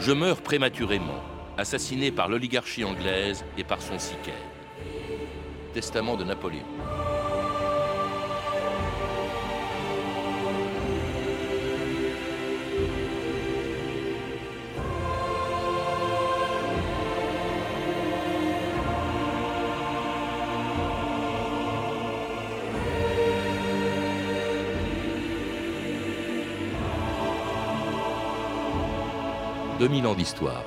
Je meurs prématurément, assassiné par l'oligarchie anglaise et par son sicaire. Testament de Napoléon. 2000 ans d'histoire.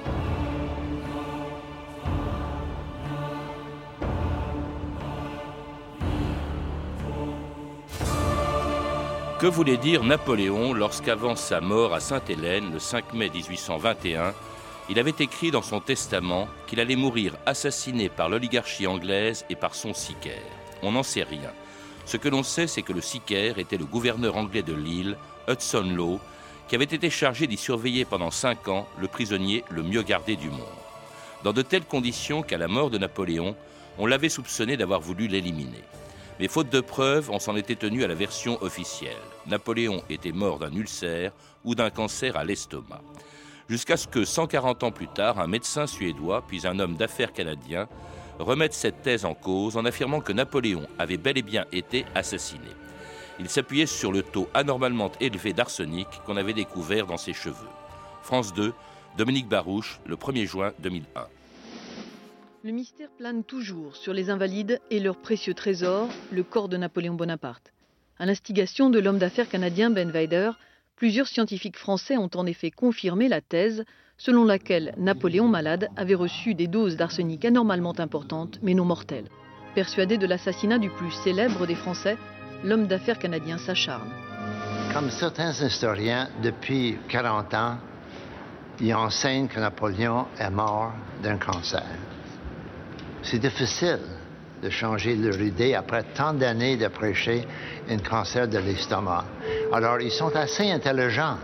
Que voulait dire Napoléon lorsqu'avant sa mort à Sainte-Hélène, le 5 mai 1821, il avait écrit dans son testament qu'il allait mourir assassiné par l'oligarchie anglaise et par son sicaire On n'en sait rien. Ce que l'on sait, c'est que le sicaire était le gouverneur anglais de l'île, Hudson Law, qui avait été chargé d'y surveiller pendant cinq ans le prisonnier le mieux gardé du monde. Dans de telles conditions qu'à la mort de Napoléon, on l'avait soupçonné d'avoir voulu l'éliminer. Mais faute de preuves, on s'en était tenu à la version officielle. Napoléon était mort d'un ulcère ou d'un cancer à l'estomac. Jusqu'à ce que, 140 ans plus tard, un médecin suédois, puis un homme d'affaires canadien, remettent cette thèse en cause en affirmant que Napoléon avait bel et bien été assassiné. Il s'appuyait sur le taux anormalement élevé d'arsenic qu'on avait découvert dans ses cheveux. France 2, Dominique Barouche, le 1er juin 2001. Le mystère plane toujours sur les invalides et leurs précieux trésors, le corps de Napoléon Bonaparte. À l'instigation de l'homme d'affaires canadien Ben Weider, plusieurs scientifiques français ont en effet confirmé la thèse selon laquelle Napoléon malade avait reçu des doses d'arsenic anormalement importantes mais non mortelles. Persuadé de l'assassinat du plus célèbre des Français, l'homme d'affaires canadien s'acharne. Comme certains historiens, depuis 40 ans, ils enseignent que Napoléon est mort d'un cancer. C'est difficile de changer leur idée après tant d'années de prêcher un cancer de l'estomac. Alors, ils sont assez intelligents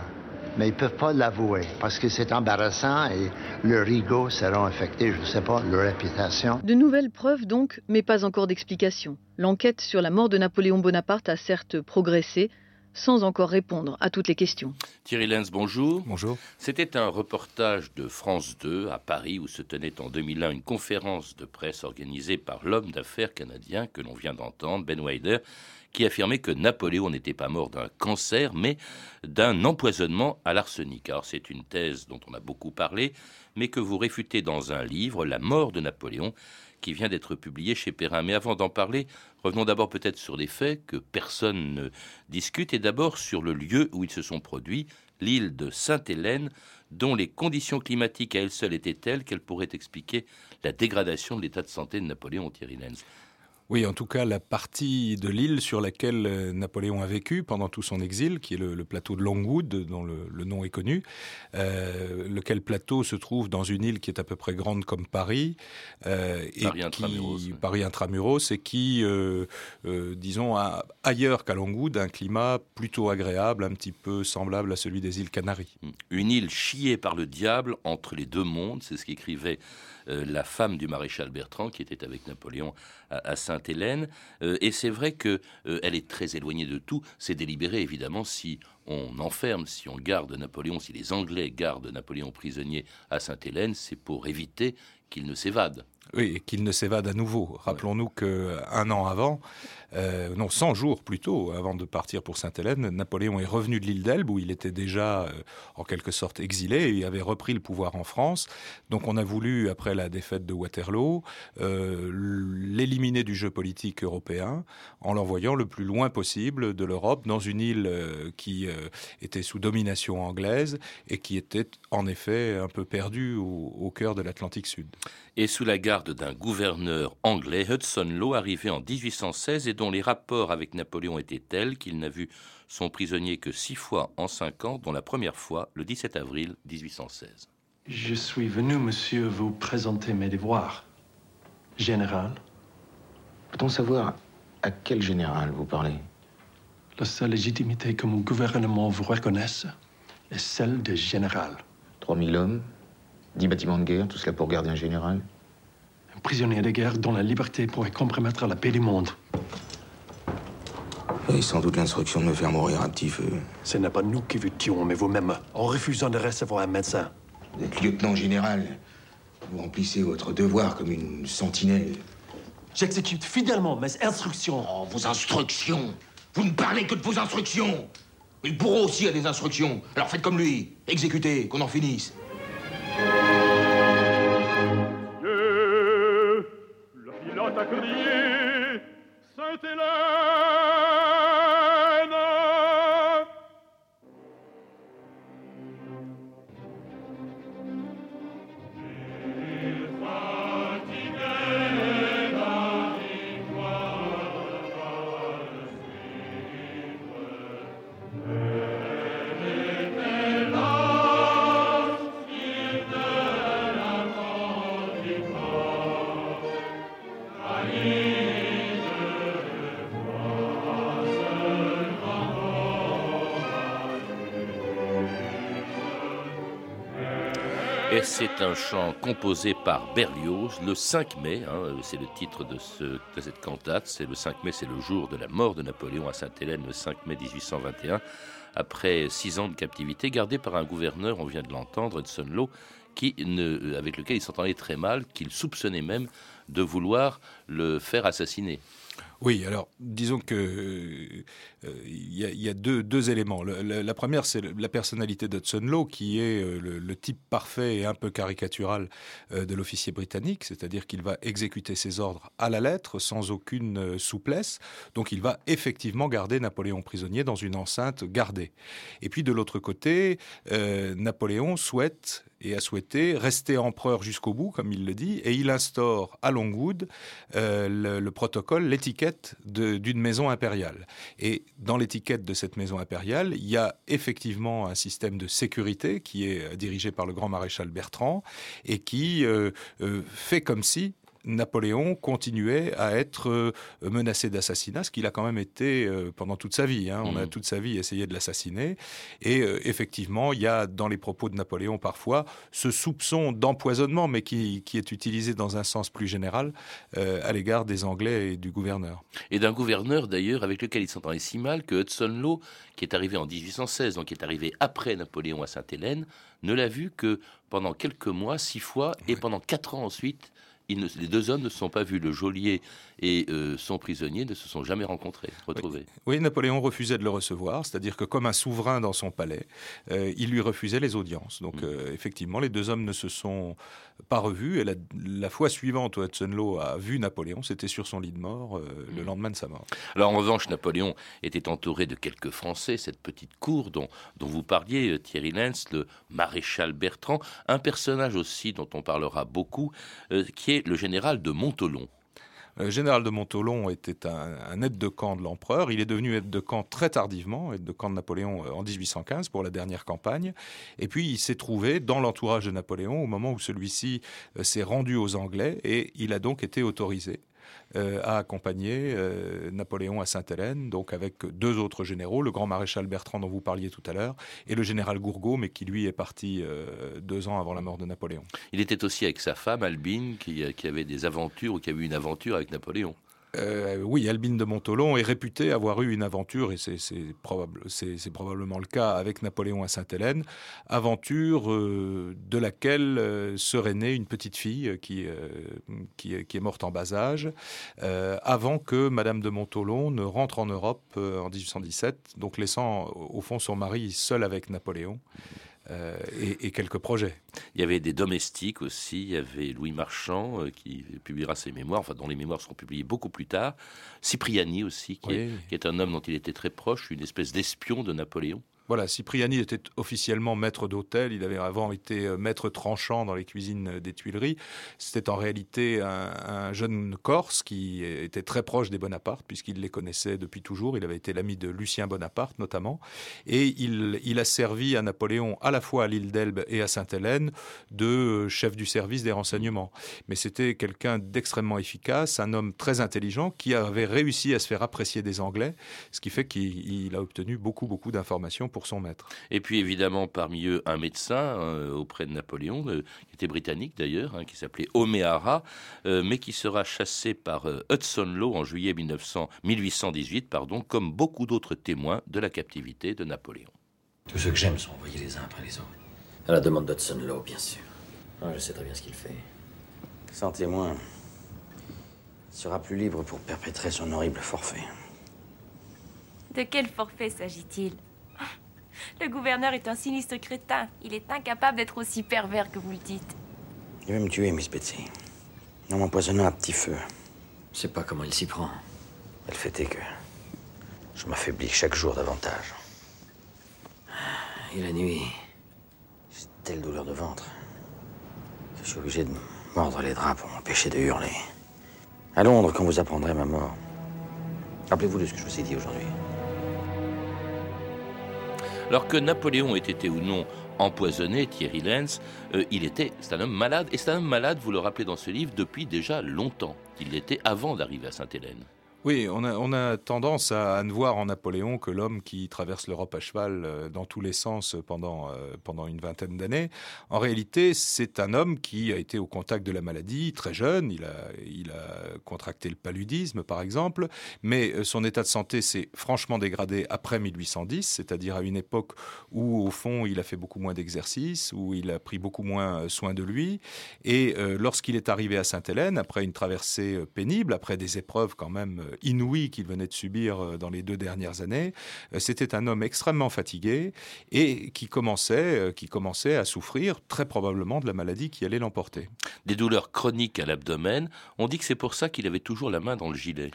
mais ils peuvent pas l'avouer parce que c'est embarrassant et leur ego sera affecté, je ne sais pas, leur réputation. De nouvelles preuves donc, mais pas encore d'explication. L'enquête sur la mort de Napoléon Bonaparte a certes progressé, sans encore répondre à toutes les questions. Thierry Lenz, bonjour. Bonjour. C'était un reportage de France 2 à Paris où se tenait en 2001 une conférence de presse organisée par l'homme d'affaires canadien que l'on vient d'entendre, Ben Weider, qui affirmait que Napoléon n'était pas mort d'un cancer, mais d'un empoisonnement à l'arsenic. Alors c'est une thèse dont on a beaucoup parlé, mais que vous réfutez dans un livre, La mort de Napoléon, qui vient d'être publié chez Perrin. Mais avant d'en parler, revenons d'abord peut-être sur les faits que personne ne discute, et d'abord sur le lieu où ils se sont produits, l'île de Sainte-Hélène, dont les conditions climatiques à elles seules étaient telles qu'elles pourraient expliquer la dégradation de l'état de santé de Napoléon Thierry. Oui, en tout cas, la partie de l'île sur laquelle euh, Napoléon a vécu pendant tout son exil, qui est le, plateau de Longwood, dont le, nom est connu, euh, lequel plateau se trouve dans une île qui est à peu près grande comme Paris, euh, Paris, et intramuros, qui, Paris intramuros, et qui, disons, a ailleurs qu'à Longwood, un climat plutôt agréable, un petit peu semblable à celui des îles Canaries. Une île chiée par le diable entre les deux mondes, c'est ce qu'écrivait la femme du maréchal Bertrand, qui était avec Napoléon à, Sainte-Hélène. Euh, et c'est vrai qu'elle euh, est très éloignée de tout. C'est délibéré, évidemment, si on enferme, si on garde Napoléon, si les Anglais gardent Napoléon prisonnier à Sainte-Hélène, c'est pour éviter qu'il ne s'évade. Oui, qu'il ne s'évade à nouveau. Rappelons-nous qu'un an avant, euh, non, 100 jours plus tôt, avant de partir pour Sainte-Hélène, Napoléon est revenu de l'île d'Elbe, où il était déjà euh, en quelque sorte exilé, et avait repris le pouvoir en France. Donc on a voulu, après la défaite de Waterloo, euh, l'éliminer du jeu politique européen, en l'envoyant le plus loin possible de l'Europe, dans une île qui était sous domination anglaise, et qui était en effet un peu perdue au, au cœur de l'Atlantique Sud. Et sous la garde d'un gouverneur anglais, Hudson Law, arrivé en 1816 et dont les rapports avec Napoléon étaient tels qu'il n'a vu son prisonnier que six fois en cinq ans, dont la première fois le 17 avril 1816. Je suis venu, monsieur, vous présenter mes devoirs. Général. Peut-on savoir à quel général vous parlez? La seule légitimité que mon gouvernement vous reconnaisse est celle de général. 3000 hommes, 10 bâtiments de guerre, tout cela pour garder un général Un prisonnier de guerre dont la liberté pourrait compromettre la paix du monde. Et sans doute l'instruction de me faire mourir à petit feu. Ce n'est pas nous qui vous tuons, mais vous-même, en refusant de recevoir un médecin. Vous êtes lieutenant général. Vous remplissez votre devoir comme une sentinelle. J'exécute fidèlement mes instructions. Oh, vos instructions Vous ne parlez que de vos instructions Le bourreau aussi a des instructions. Alors faites comme lui. Exécutez, qu'on en finisse. le pilote a crié un chant composé par Berlioz le 5 mai, hein, c'est le titre de, ce, cette cantate, c'est le 5 mai, c'est le jour de la mort de Napoléon à Sainte-Hélène, le 5 mai 1821, après six ans de captivité, gardé par un gouverneur, on vient de l'entendre, Hudson Lowe, ne, avec lequel il s'entendait très mal, qu'il soupçonnait même de vouloir le faire assassiner. Oui, alors disons que euh, il y, a, deux, éléments. la, première, c'est la personnalité d'Hudson Law, qui est euh, le, type parfait et un peu caricatural euh, de l'officier britannique, c'est-à-dire qu'il va exécuter ses ordres à la lettre, sans aucune souplesse. Donc il va effectivement garder Napoléon prisonnier dans une enceinte gardée. Et puis de l'autre côté, Napoléon souhaite et a souhaité rester empereur jusqu'au bout, comme il le dit, et il instaure à Longwood le, le protocole, l'étiquette d'une maison impériale. Et dans l'étiquette de cette maison impériale, il y a effectivement un système de sécurité qui est euh, dirigé par le grand maréchal Bertrand et qui euh, euh, fait comme si Napoléon continuait à être euh, menacé d'assassinat, ce qu'il a quand même été euh, pendant toute sa vie. Hein. On a mm. toute sa vie essayé de l'assassiner. Et euh, effectivement, il y a dans les propos de Napoléon parfois ce soupçon d'empoisonnement, mais qui, est utilisé dans un sens plus général à l'égard des Anglais et du gouverneur. Et d'un gouverneur d'ailleurs avec lequel il s'entendait si mal que Hudson Law, qui est arrivé en 1816, donc qui est arrivé après Napoléon à Sainte-Hélène, ne l'a vu que pendant quelques mois, six fois, et pendant quatre ans ensuite les deux hommes ne se sont pas vus. Le geôlier et euh, son prisonnier ne se sont jamais rencontrés, retrouvés. Oui, Napoléon refusait de le recevoir, c'est-à-dire que comme un souverain dans son palais, euh, il lui refusait les audiences. Donc mm. euh, effectivement, les deux hommes ne se sont pas revus. Et la, fois suivante où Hudson Law a vu Napoléon, c'était sur son lit de mort, le mm. lendemain de sa mort. Alors en revanche, Napoléon était entouré de quelques Français, cette petite cour dont, dont vous parliez, Thierry Lenz, le maréchal Bertrand, un personnage aussi dont on parlera beaucoup, qui est le général de Montolon. Le général de Montolon était un, aide de camp de l'empereur. Il est devenu aide de camp très tardivement, aide de camp de Napoléon euh, en 1815 pour la dernière campagne. Et puis il s'est trouvé dans l'entourage de Napoléon au moment où celui-ci euh, s'est rendu aux Anglais et il a donc été autorisé euh, a accompagné euh, Napoléon à Sainte-Hélène, donc avec deux autres généraux, le grand maréchal Bertrand dont vous parliez tout à l'heure, et le général Gourgaud, mais qui lui est parti euh, deux ans avant la mort de Napoléon. Il était aussi avec sa femme Albine, qui, qui avait des aventures, ou qui a eu une aventure avec Napoléon. Euh, oui, Albine de Montolon est réputée avoir eu une aventure, et c'est probablement le cas avec Napoléon à Sainte-Hélène, aventure euh, de laquelle euh, serait née une petite fille qui, est morte en bas âge, avant que Madame de Montolon ne rentre en Europe en 1817, donc laissant au fond son mari seul avec Napoléon. Euh, et, quelques projets. Il y avait des domestiques aussi, il y avait Louis Marchand euh, qui publiera ses mémoires, enfin dont les mémoires seront publiées beaucoup plus tard, Cipriani aussi, qui, est, un homme dont il était très proche, une espèce d'espion de Napoléon. Voilà, Cipriani était officiellement maître d'hôtel. Il avait avant été euh, maître tranchant dans les cuisines des Tuileries. C'était en réalité un, jeune Corse qui était très proche des Bonaparte, puisqu'il les connaissait depuis toujours. Il avait été l'ami de Lucien Bonaparte, notamment. Et il, a servi à Napoléon à la fois à l'île d'Elbe et à Sainte-Hélène de chef du service des renseignements. Mais c'était quelqu'un d'extrêmement efficace, un homme très intelligent qui avait réussi à se faire apprécier des Anglais, ce qui fait qu'il a obtenu beaucoup, beaucoup d'informations son maître. Et puis évidemment parmi eux un médecin euh, auprès de Napoléon, euh, qui était britannique d'ailleurs, hein, qui s'appelait O'Meara, euh, mais qui sera chassé par Hudson Law en juillet 1900, 1818, pardon, comme beaucoup d'autres témoins de la captivité de Napoléon. Tous ceux que j'aime sont envoyés les uns après les autres. À la demande d'Hudson Law, bien sûr. Ah, je sais très bien ce qu'il fait. Sans témoin, il sera plus libre pour perpétrer son horrible forfait. De quel forfait s'agit-il? Le gouverneur est un sinistre crétin. Il est incapable d'être aussi pervers que vous le dites. Il veut me tuer, Miss Betsy. En m'empoisonnant à petit feu. Je sais pas comment il s'y prend. Le fait est que je m'affaiblis chaque jour davantage. Et la nuit, j'ai telle douleur de ventre que je suis obligé de mordre les draps pour m'empêcher de hurler. À Londres, quand vous apprendrez ma mort, rappelez-vous de ce que je vous ai dit aujourd'hui. Alors que Napoléon ait été ou non empoisonné, Thierry Lenz, euh, il était, c'est un homme malade, et c'est un homme malade, vous le rappelez dans ce livre, depuis déjà longtemps. Il l'était avant d'arriver à Sainte-Hélène. Oui, on a, tendance à, ne voir en Napoléon que l'homme qui traverse l'Europe à cheval euh, dans tous les sens pendant, euh, pendant une vingtaine d'années. En réalité, c'est un homme qui a été au contact de la maladie très jeune. Il a, il a contracté le paludisme, par exemple, mais euh, son état de santé s'est franchement dégradé après 1810, c'est-à-dire à une époque où, au fond, il a fait beaucoup moins d'exercices, où il a pris beaucoup moins soin de lui. Et lorsqu'il est arrivé à Sainte-Hélène, après une traversée pénible, après des épreuves quand même inouï qu'il venait de subir euh, dans les deux dernières années. Euh, c'était un homme extrêmement fatigué et qui commençait, euh, qui commençait à souffrir très probablement de la maladie qui allait l'emporter. Des douleurs chroniques à l'abdomen. On dit que c'est pour ça qu'il avait toujours la main dans le gilet.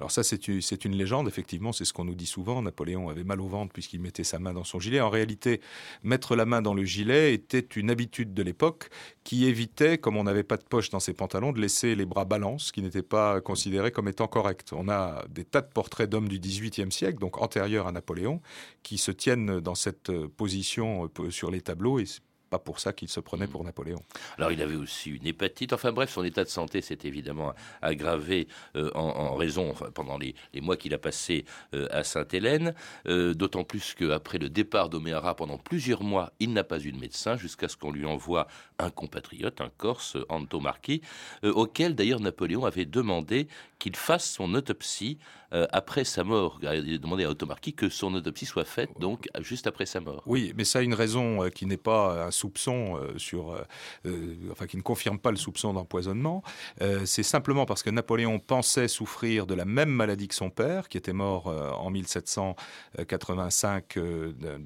Alors ça, c'est une légende, effectivement, c'est ce qu'on nous dit souvent. Napoléon avait mal au ventre puisqu'il mettait sa main dans son gilet. En réalité, mettre la main dans le gilet était une habitude de l'époque qui évitait, comme on n'avait pas de poche dans ses pantalons, de laisser les bras ballants, ce qui n'était pas considéré comme étant correct. On a des tas de portraits d'hommes du XVIIIe siècle, donc antérieurs à Napoléon, qui se tiennent dans cette position euh, sur les tableaux et pas pour ça qu'il se prenait pour Napoléon. Alors il avait aussi une hépatite. Enfin bref, son état de santé s'est évidemment aggravé euh, en, raison, enfin, pendant les, mois qu'il a passés euh, à Sainte-Hélène. Euh, d'autant plus qu'après le départ d'Oméara, pendant plusieurs mois, il n'a pas eu de médecin jusqu'à ce qu'on lui envoie un compatriote, un Corse, Anto Marchi, auquel d'ailleurs Napoléon avait demandé qu'il fasse son autopsie après sa mort. Il a demandé à Automarquis que son autopsie soit faite donc juste après sa mort. Oui, mais ça a une raison qui n'est pas un soupçon euh, sur, enfin qui ne confirme pas le soupçon d'empoisonnement. c'est simplement parce que Napoléon pensait souffrir de la même maladie que son père, qui était mort en 1785 d'un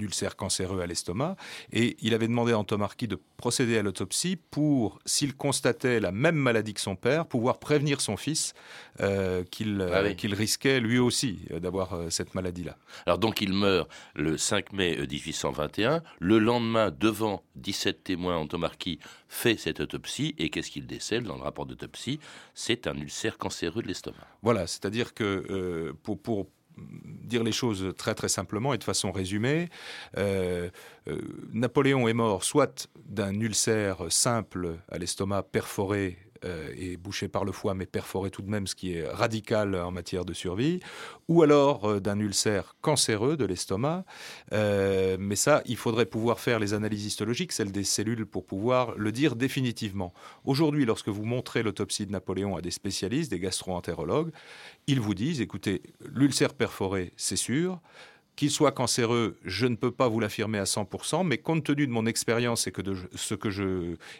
ulcère cancéreux à l'estomac, et il avait demandé à Automarquis de procéder à l'autopsie pour, s'il constatait la même maladie que son père, pouvoir prévenir son fils euh, ah euh, qu'il risquait lui aussi euh, d'avoir cette maladie-là. Alors donc il meurt le 5 mai 1821. Le lendemain, devant 17 témoins, Antomarchi fait cette autopsie. Et qu'est-ce qu'il décèle dans le rapport d'autopsie? C'est un ulcère cancéreux de l'estomac. Voilà, c'est-à-dire que pour, pour dire les choses très très simplement et de façon résumée, Napoléon est mort soit d'un ulcère simple à l'estomac perforé euh, et bouché par le foie, mais perforé tout de même, ce qui est radical en matière de survie, ou alors euh, d'un ulcère cancéreux de l'estomac. Euh, mais ça, il faudrait pouvoir faire les analyses histologiques, celles des cellules, pour pouvoir le dire définitivement. Aujourd'hui, lorsque vous montrez l'autopsie de Napoléon à des spécialistes, des gastro-entérologues, ils vous disent, écoutez, l'ulcère perforé, c'est sûr. Qu'il soit cancéreux, je ne peux pas vous l'affirmer à 100%, mais compte tenu de mon expérience et, de je,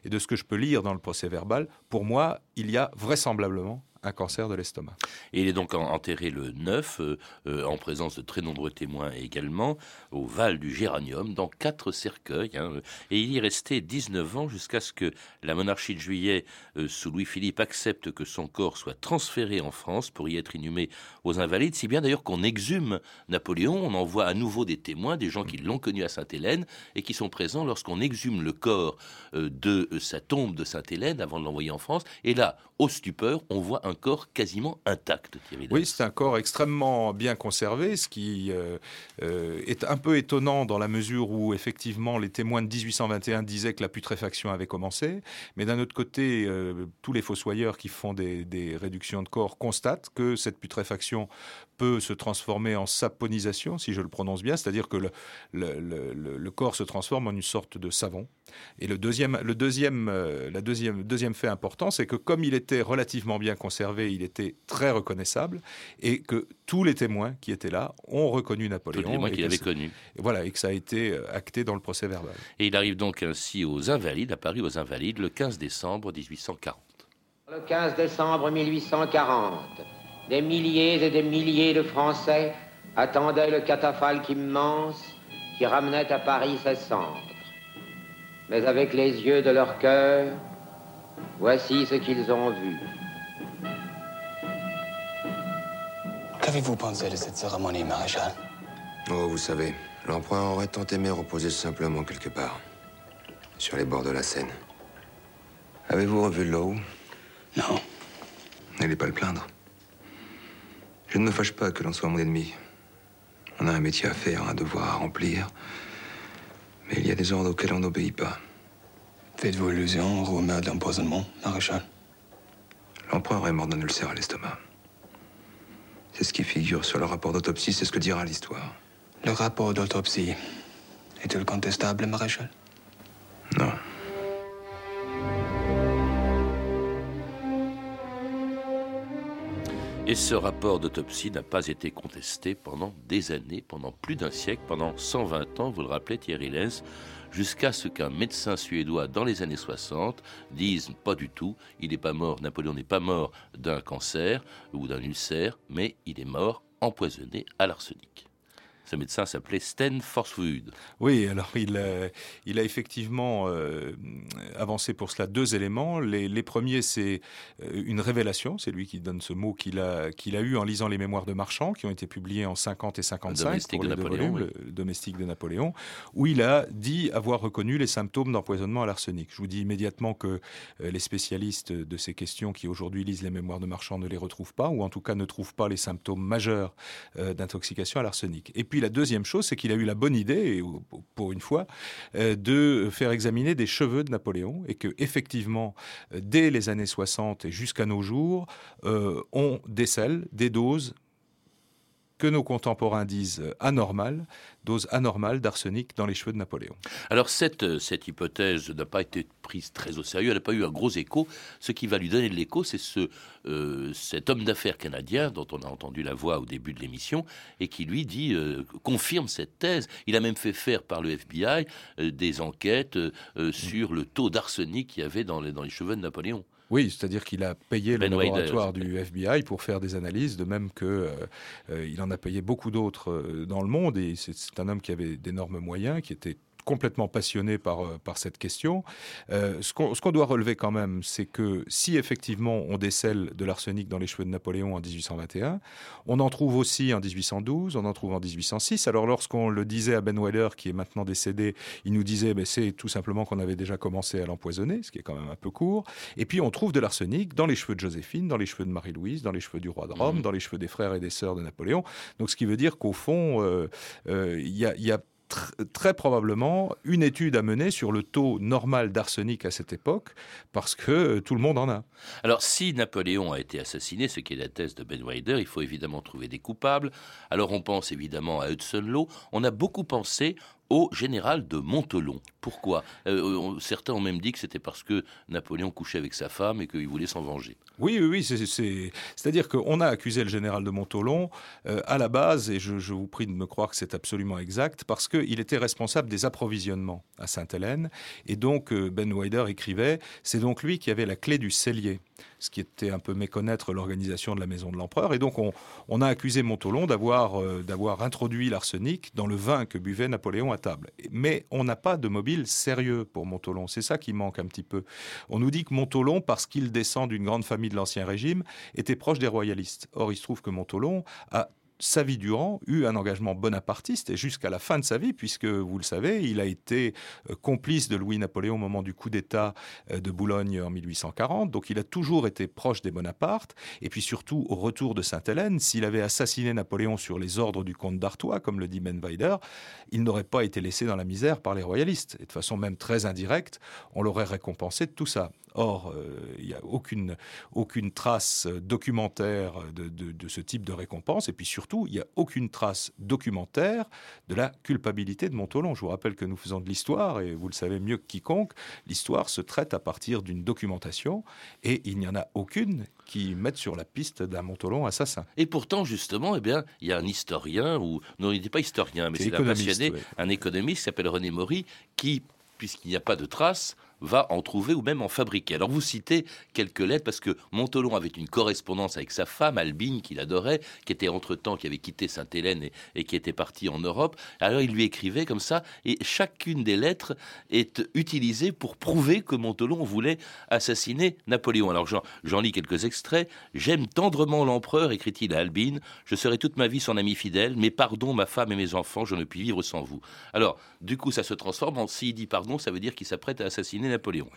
et de ce que je peux lire dans le procès verbal, pour moi, il y a vraisemblablement cancer de l'estomac. Il est donc enterré le 9, euh, euh, en présence de très nombreux témoins également, au Val du Géranium, dans quatre cercueils. Hein. et il y est resté 19 ans jusqu'à ce que la monarchie de juillet, euh, sous Louis-Philippe, accepte que son corps soit transféré en France pour y être inhumé aux Invalides. Si bien d'ailleurs qu'on exhume Napoléon, on envoie à nouveau des témoins, des gens qui l'ont connu à Sainte-Hélène et qui sont présents lorsqu'on exhume le corps de sa tombe de Sainte-Hélène avant de l'envoyer en France. Et là, au stupeur, on voit un corps quasiment intact, Oui, c'est un corps extrêmement bien conservé, ce qui euh, euh, est un peu étonnant dans la mesure où, effectivement, les témoins de 1821 disaient que la putréfaction avait commencé. Mais d'un autre côté, euh, tous les fossoyeurs qui font des, des réductions de corps constatent que cette putréfaction peut se transformer en saponisation, si je le prononce bien, c'est-à-dire que le, le, corps se transforme en une sorte de savon. Et le deuxième, le deuxième, la deuxième, deuxième fait important, c'est que comme il était relativement bien conservé, il était très reconnaissable et que tous les témoins qui étaient là ont reconnu Napoléon. Tous les témoins qu'il avait connus. Voilà, et que ça a été euh, acté dans le procès verbal. Et il arrive donc ainsi aux Invalides, à Paris aux Invalides, le 15 décembre 1840. Le 15 décembre 1840, des milliers et des milliers de Français attendaient le catafalque immense qui ramenait à Paris ses cendres. Mais avec les yeux de leur cœur, voici ce qu'ils ont vu. Qu'avez-vous pensé de cette cérémonie, maréchal? Oh, vous savez, l'empereur aurait tant aimé reposer simplement quelque part, sur les bords de la Seine. Avez-vous revu l'eau? Non. N'allez pas le plaindre. Je ne me fâche pas que l'on soit mon ennemi. On a un métier à faire, un devoir à remplir. Mais il y a des ordres auxquels on n'obéit pas. Faites-vous allusion au rumeur d'empoisonnement, maréchal L'empereur est mort d'un ulcère à l'estomac. C'est ce qui figure sur le rapport d'autopsie, c'est ce que dira l'histoire. Le rapport d'autopsie est-il contestable, maréchal? Non. Et ce rapport d'autopsie n'a pas été contesté pendant des années, pendant plus d'un siècle, pendant 120 ans, vous le rappelez Thierry Lenz, jusqu'à ce qu'un médecin suédois dans les années 60 dise pas du tout, il n'est pas mort, Napoléon n'est pas mort d'un cancer ou d'un ulcère, mais il est mort empoisonné à l'arsenic. Ce médecin s'appelait Sten Forswood. Oui, alors il, a, il a effectivement euh, avancé pour cela deux éléments. Les, premiers, c'est euh, une révélation, c'est lui qui donne ce mot qu'il a, qu'il a eu en lisant les mémoires de Marchand, qui ont été publiés en 50 et 55 pour de Napoléon, volumes, le domestique de Napoléon, où il a dit avoir reconnu les symptômes d'empoisonnement à l'arsenic. Je vous dis immédiatement que euh, les spécialistes de ces questions qui aujourd'hui lisent les mémoires de Marchand ne les retrouvent pas, ou en tout cas ne trouvent pas les symptômes majeurs d'intoxication à l'arsenic. Et puis la deuxième chose, c'est qu'il a eu la bonne idée, pour une fois, euh, de faire examiner des cheveux de Napoléon et que effectivement, euh, dès les années 60 et jusqu'à nos jours, euh, on décèle des doses que nos contemporains disent anormales, dose anormale d'arsenic dans les cheveux de Napoléon. Alors cette, euh, cette hypothèse n'a pas été prise très au sérieux, elle n'a pas eu un gros écho. Ce qui va lui donner de l'écho, c'est ce, euh, cet homme d'affaires canadien dont on a entendu la voix au début de l'émission et qui lui dit, euh, confirme cette thèse. Il a même fait faire par le FBI des enquêtes sur le taux d'arsenic qu'il y avait dans les, dans les cheveux de Napoléon. Oui, c'est-à-dire qu'il a payé le Ben laboratoire Weider. du FBI pour faire des analyses, de même que euh, euh, il en a payé beaucoup d'autres euh, dans le monde. Et c'est un homme qui avait d'énormes moyens, qui était complètement passionné par, euh, par cette question. Euh, ce qu'on doit relever quand même, c'est que si effectivement on décèle de l'arsenic dans les cheveux de Napoléon en 1821, on en trouve aussi en 1812, on en trouve en 1806. Alors lorsqu'on le disait à Ben Weller, qui est maintenant décédé, il nous disait ben, c'est tout simplement qu'on avait déjà commencé à l'empoisonner, ce qui est quand même un peu court. Et puis on trouve de l'arsenic dans les cheveux de Joséphine, dans les cheveux de Marie-Louise, dans les cheveux du roi de Rome, Mhm. dans les cheveux des frères et des sœurs de Napoléon. Donc ce qui veut dire qu'au fond, euh, euh, il y a, il y a tr- très probablement une étude à mener sur le taux normal d'arsenic à cette époque, parce que euh, tout le monde en a. Alors, si Napoléon a été assassiné, ce qui est la thèse de Ben Weider, il faut évidemment trouver des coupables. Alors, on pense évidemment à Hudson Law. On a beaucoup pensé au général de Montolon. Pourquoi Euh, on- Certains ont même dit que c'était parce que Napoléon couchait avec sa femme et qu'il voulait s'en venger. Oui, oui, oui. c'est- C'est, c'est-à-dire qu'on a accusé le général de Montolon euh, à la base, et je, vous prie de me croire que c'est absolument exact, parce qu'il était responsable des approvisionnements à Sainte-Hélène. Et donc, euh, Ben Weider écrivait, c'est donc lui qui avait la clé du cellier, ce qui était un peu méconnaître l'organisation de la maison de l'empereur. Et donc, on, a accusé Montolon d'avoir, euh, d'avoir introduit l'arsenic dans le vin que buvait Napoléon à table. Mais on n'a pas de mobile sérieux pour Montolon. C'est ça qui manque un petit peu. On nous dit que Montolon, parce qu'il descend d'une grande famille de l'Ancien Régime, était proche des royalistes. Or, il se trouve que Montolon a sa vie durant, eu un engagement bonapartiste et jusqu'à la fin de sa vie, puisque vous le savez, il a été euh, complice de Louis-Napoléon au moment du coup d'État euh, de Boulogne en 1840. Donc il a toujours été proche des Bonapartes. Et puis surtout, au retour de Sainte-Hélène, s'il avait assassiné Napoléon sur les ordres du comte d'Artois, comme le dit Menweider, il n'aurait pas été laissé dans la misère par les royalistes. Et de façon même très indirecte, on l'aurait récompensé de tout ça. Or, il n'y a aucune, aucune trace documentaire de, de, ce type de récompense. Et puis surtout, il n'y a aucune trace documentaire de la culpabilité de Montolon. Je vous rappelle que nous faisons de l'histoire, et vous le savez mieux que quiconque, l'histoire se traite à partir d'une documentation, et il n'y en a aucune qui mette sur la piste d'un Montolon assassin. Et pourtant, justement, eh bien, il y a un historien, ou non, il n'est pas historien, mais c'est un passionné, un économiste qui s'appelle René Maury, qui, puisqu'il n'y a pas de traces, va en trouver ou même en fabriquer. Alors vous citez quelques lettres parce que Montolon avait une correspondance avec sa femme, Albine, qu'il adorait, qui était entre-temps, qui avait quitté Sainte-Hélène et, qui était partie en Europe. Alors il lui écrivait comme ça, et chacune des lettres est utilisée pour prouver que Montolon voulait assassiner Napoléon. Alors j'en lis quelques extraits. J'aime tendrement l'empereur, écrit-il à Albine. Je serai toute ma vie son ami fidèle, mais pardon ma femme et mes enfants, je ne puis vivre sans vous. Alors, du coup, ça se transforme en s'il dit pardon, ça veut dire qu'il s'apprête à assassiner Napoléon.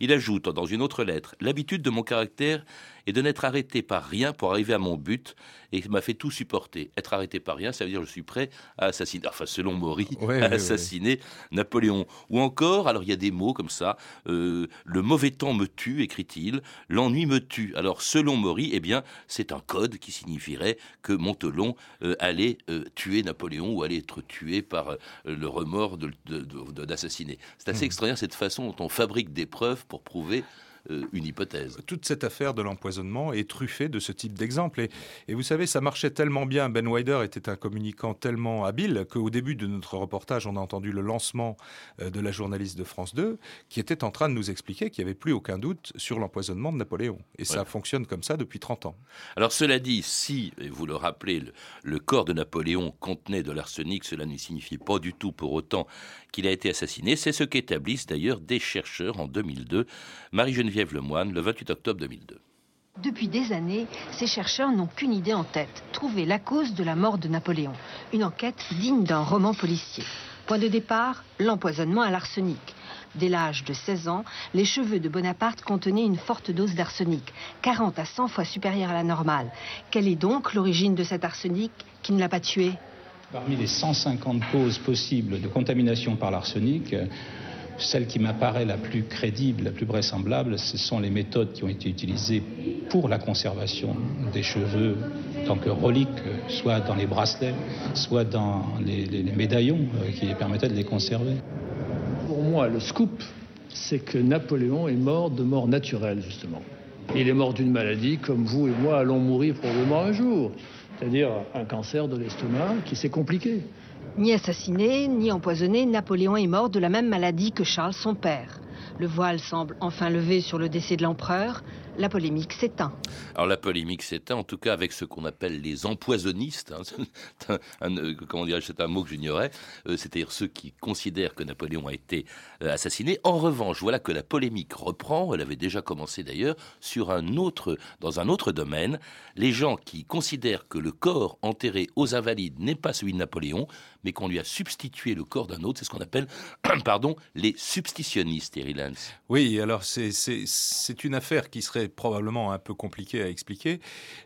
Il ajoute dans une autre lettre L'habitude de mon caractère est de n'être arrêté par rien pour arriver à mon but et m'a fait tout supporter. Être arrêté par rien, ça veut dire je suis prêt à assassiner, enfin selon Maury, à assassiner Napoléon. Ou encore, alors il y a des mots comme ça, euh, le mauvais temps me tue, écrit-il, l'ennui me tue. Alors selon Maury, eh bien c'est un code qui signifierait que Montelon euh, allait euh, tuer Napoléon ou allait être tué par le remords d'assassiner. c'est assez mmh. extraordinaire cette façon dont on fabrique des preuves pour prouver une hypothèse. Toute cette affaire de l'empoisonnement est truffée de ce type d'exemple. Et, vous savez, ça marchait tellement bien. Ben Wider était un communicant tellement habile qu'au début de notre reportage, on a entendu le lancement euh, de la journaliste de France 2 qui était en train de nous expliquer qu'il n'y avait plus aucun doute sur l'empoisonnement de Napoléon. Et ça fonctionne comme ça depuis 30 ans. Alors cela dit, si, vous le rappelez, le, corps de Napoléon contenait de l'arsenic, cela ne signifie pas du tout pour autant qu'il a été assassiné. C'est ce qu'établissent d'ailleurs des chercheurs en 2002. Marie-Geneviève Lemoine, le 28 octobre 2002. Depuis des années, ces chercheurs n'ont qu'une idée en tête, trouver la cause de la mort de Napoléon. Une enquête digne d'un roman policier. Point de départ, l'empoisonnement à l'arsenic. Dès l'âge de 16 ans, les cheveux de Bonaparte contenaient une forte dose d'arsenic, 40 à 100 fois supérieure à la normale. Quelle est donc l'origine de cet arsenic qui ne l'a pas tué? Parmi les 150 causes possibles de contamination par l'arsenic, celle qui m'apparaît la plus crédible, la plus vraisemblable, ce sont les méthodes qui ont été utilisées pour la conservation des cheveux tant que reliques, soit dans les bracelets, soit dans les, médaillons euh, qui permettaient de les conserver. Pour moi, le scoop, c'est que Napoléon est mort de mort naturelle, justement. Il est mort d'une maladie comme vous et moi allons mourir probablement un jour c'est-à-dire un cancer de l'estomac qui s'est compliqué. Ni assassiné, ni empoisonné, Napoléon est mort de la même maladie que Charles son père. Le voile semble enfin levé sur le décès de l'empereur la polémique s'éteint. Alors la polémique s'éteint, en tout cas avec ce qu'on appelle les empoisonnistes. Hein, euh, comment c'est un mot que j'ignorais. Euh, c'est-à-dire ceux qui considèrent que Napoléon a été euh, assassiné. En revanche, voilà que la polémique reprend. Elle avait déjà commencé d'ailleurs sur un autre, dans un autre domaine. Les gens qui considèrent que le corps enterré aux Invalides n'est pas celui de Napoléon, mais qu'on lui a substitué le corps d'un autre, c'est ce qu'on appelle, pardon, les substitionnistes, Oui, alors c'est une affaire qui serait probablement un peu compliqué à expliquer,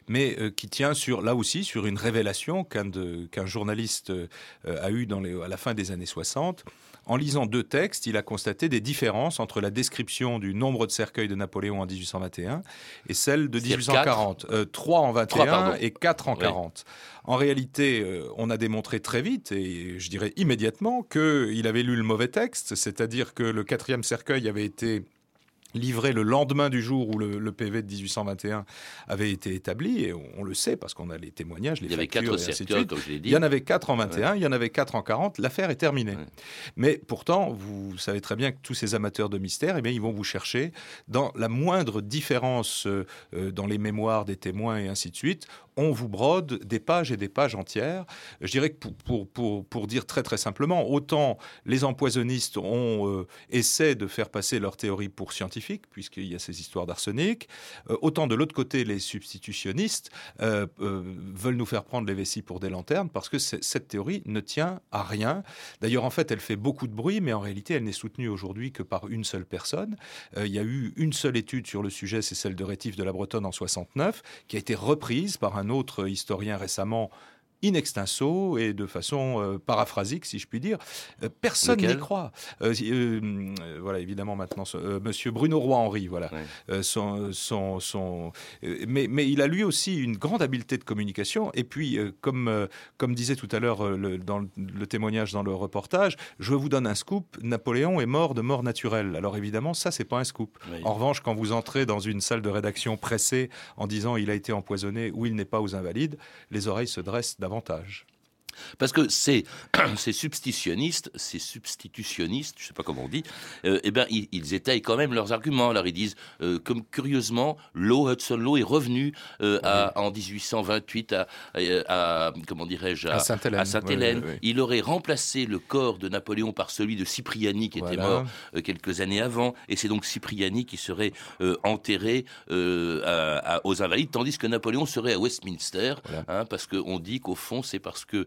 mais euh, qui tient sur, là aussi sur une révélation qu'un journaliste euh, a eue dans les, à la fin des années 60. En lisant deux textes, il a constaté des différences entre la description du nombre de cercueils de Napoléon en 1821 et celle de 1840. Euh, trois en 21 et quatre en 40. En réalité, on a démontré très vite, et je dirais immédiatement, qu'il avait lu le mauvais texte, c'est-à-dire que le quatrième cercueil avait été livré le lendemain du jour où le, PV de 1821 avait été établi, et on, le sait parce qu'on a les témoignages, les il y avait quatre cercueils, comme je l'ai dit. Il y en avait quatre en 21, il y en avait quatre en 40, l'affaire est terminée. Mais pourtant, vous savez très bien que tous ces amateurs de mystère, eh bien, ils vont vous chercher dans la moindre différence euh, euh, dans les mémoires des témoins et ainsi de suite on vous brode des pages et des pages entières. Je dirais que pour, pour, pour, dire très très simplement, autant les empoisonnistes ont euh, essaient de faire passer leur théorie pour scientifique, puisqu'il y a ces histoires d'arsenic, euh, autant de l'autre côté, les substitutionnistes euh, veulent nous faire prendre les vessies pour des lanternes, parce que cette théorie ne tient à rien. D'ailleurs, en fait, elle fait beaucoup de bruit, mais en réalité, elle n'est soutenue aujourd'hui que par une seule personne. il y a eu une seule étude sur le sujet, c'est celle de Rétif de la Bretonne en 69, qui a été reprise par un autre historien récemment in extenso et de façon paraphrasique, si je puis dire. personne n'y croit. voilà, évidemment, maintenant, Monsieur Bruno Roy-Henri, voilà. son, son, mais, mais il a lui aussi une grande habileté de communication. Et puis, comme, comme disait tout à l'heure dans le témoignage dans le reportage, je vous donne un scoop, Napoléon est mort de mort naturelle. Alors évidemment, ça, c'est pas un scoop. En revanche, quand vous entrez dans une salle de rédaction pressée en disant il a été empoisonné ou il n'est pas aux invalides, les oreilles se dressent davantage. Parce que ces, ces substitutionnistes, ces substitutionnistes, je ne sais pas comment on dit, euh, eh ben, ils, étayent quand même leurs arguments. Alors ils disent, euh, comme curieusement, Hudson Law est revenu euh, en 1828 à, comment dirais-je, à, Sainte-Hélène. il aurait remplacé le corps de Napoléon par celui de Cipriani qui était mort quelques années avant, et c'est donc Cipriani qui serait enterré aux Invalides, tandis que Napoléon serait à Westminster, hein, parce qu'on dit qu'au fond c'est parce que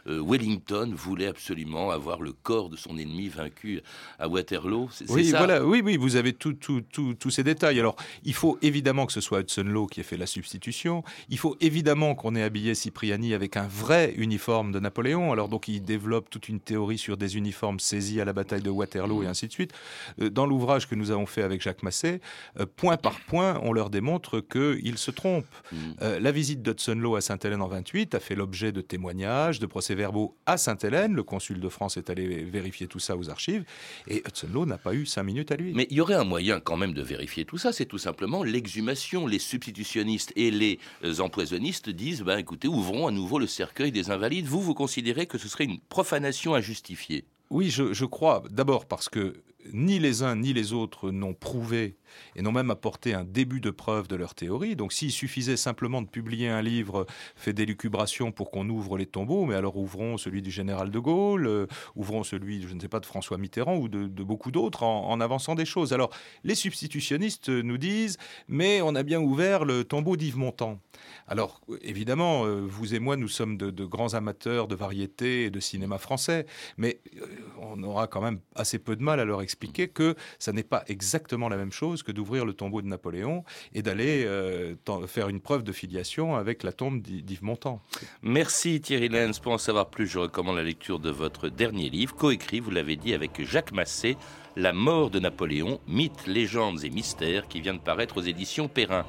Wellington voulait absolument avoir le corps de son ennemi vaincu à Waterloo. oui, voilà, oui, oui, vous avez tous ces détails. Alors, il faut évidemment que ce soit Hudson Law qui ait fait la substitution. Il faut évidemment qu'on ait habillé Cipriani avec un vrai uniforme de Napoléon. Alors, donc, il développe toute une théorie sur des uniformes saisis à la bataille de Waterloo et ainsi de suite. Euh, dans l'ouvrage que nous avons fait avec Jacques Massé, euh, point par point, on leur démontre qu'ils se trompent. Mm. la visite d'Hudson Law à Sainte-Hélène en 28 a fait l'objet de témoignages, de procès-verbaux à Sainte-Hélène. Le consul de France est allé vérifier tout ça aux archives. Et Hudson Law n'a pas eu cinq minutes à lui. Mais il y aurait un moyen quand même de vérifier tout ça. C'est tout simplement l'exhumation. Les substitutionnistes et les euh, empoisonnistes disent ben, écoutez, ouvrons à nouveau le cercueil des invalides. Vous, vous considérez que ce serait une profanation injustifiée? Oui, je, je crois. D'abord parce que ni les uns ni les autres n'ont prouvé et n'ont même apporté un début de preuve de leur théorie. Donc s'il suffisait simplement de publier un livre fait d'élucubration pour qu'on ouvre les tombeaux, mais alors ouvrons celui du général de Gaulle, euh, ouvrons celui, je ne sais pas, de François Mitterrand ou de, beaucoup d'autres en, avançant des choses. Alors les substitutionnistes nous disent, mais on a bien ouvert le tombeau d'Yves Montand. Alors évidemment, euh, vous et moi, nous sommes de, grands amateurs de variété et de cinéma français, mais euh, on aura quand même assez peu de mal à leur expliquer que ça n'est pas exactement la même chose que d'ouvrir le tombeau de Napoléon et d'aller euh, faire une preuve de filiation avec la tombe d'Yves Montand. Merci Thierry Lenz. Pour en savoir plus, je recommande la lecture de votre dernier livre, coécrit, vous l'avez dit, avec Jacques Massé, La mort de Napoléon, mythes, légendes et mystères, qui vient de paraître aux éditions Perrin.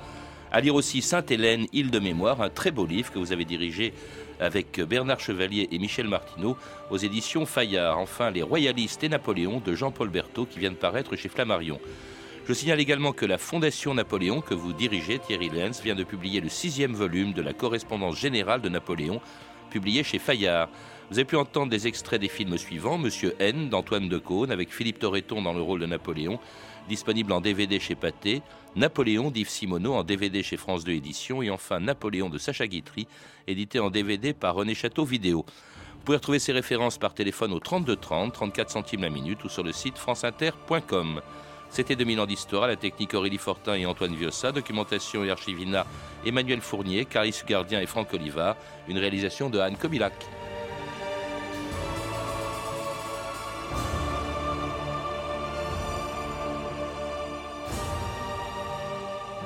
À lire aussi Sainte-Hélène, île de mémoire, un très beau livre que vous avez dirigé avec Bernard Chevalier et Michel Martineau aux éditions Fayard. Enfin, Les Royalistes et Napoléon de Jean-Paul Berthaud qui vient de paraître chez Flammarion. Je signale également que la Fondation Napoléon, que vous dirigez, Thierry Lenz, vient de publier le sixième volume de la correspondance générale de Napoléon, publié chez Fayard. Vous avez pu entendre des extraits des films suivants Monsieur N d'Antoine Decaune avec Philippe Torreton dans le rôle de Napoléon, disponible en DVD chez Pathé, Napoléon d'Yves Simoneau en DVD chez France 2 Éditions et enfin Napoléon de Sacha Guitry, édité en DVD par René Château Vidéo. Vous pouvez retrouver ces références par téléphone au 32 30, 34 centimes la minute ou sur le site franceinter.com. C'était 2000 ans d'histoire, la technique Aurélie Fortin et Antoine Viossa, documentation et archivina Emmanuel Fournier, Caris Gardien et Franck Oliva, une réalisation de Anne Kobilac.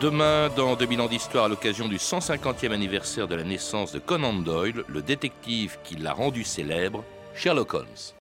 Demain, dans 2000 ans d'histoire, à l'occasion du 150e anniversaire de la naissance de Conan Doyle, le détective qui l'a rendu célèbre, Sherlock Holmes.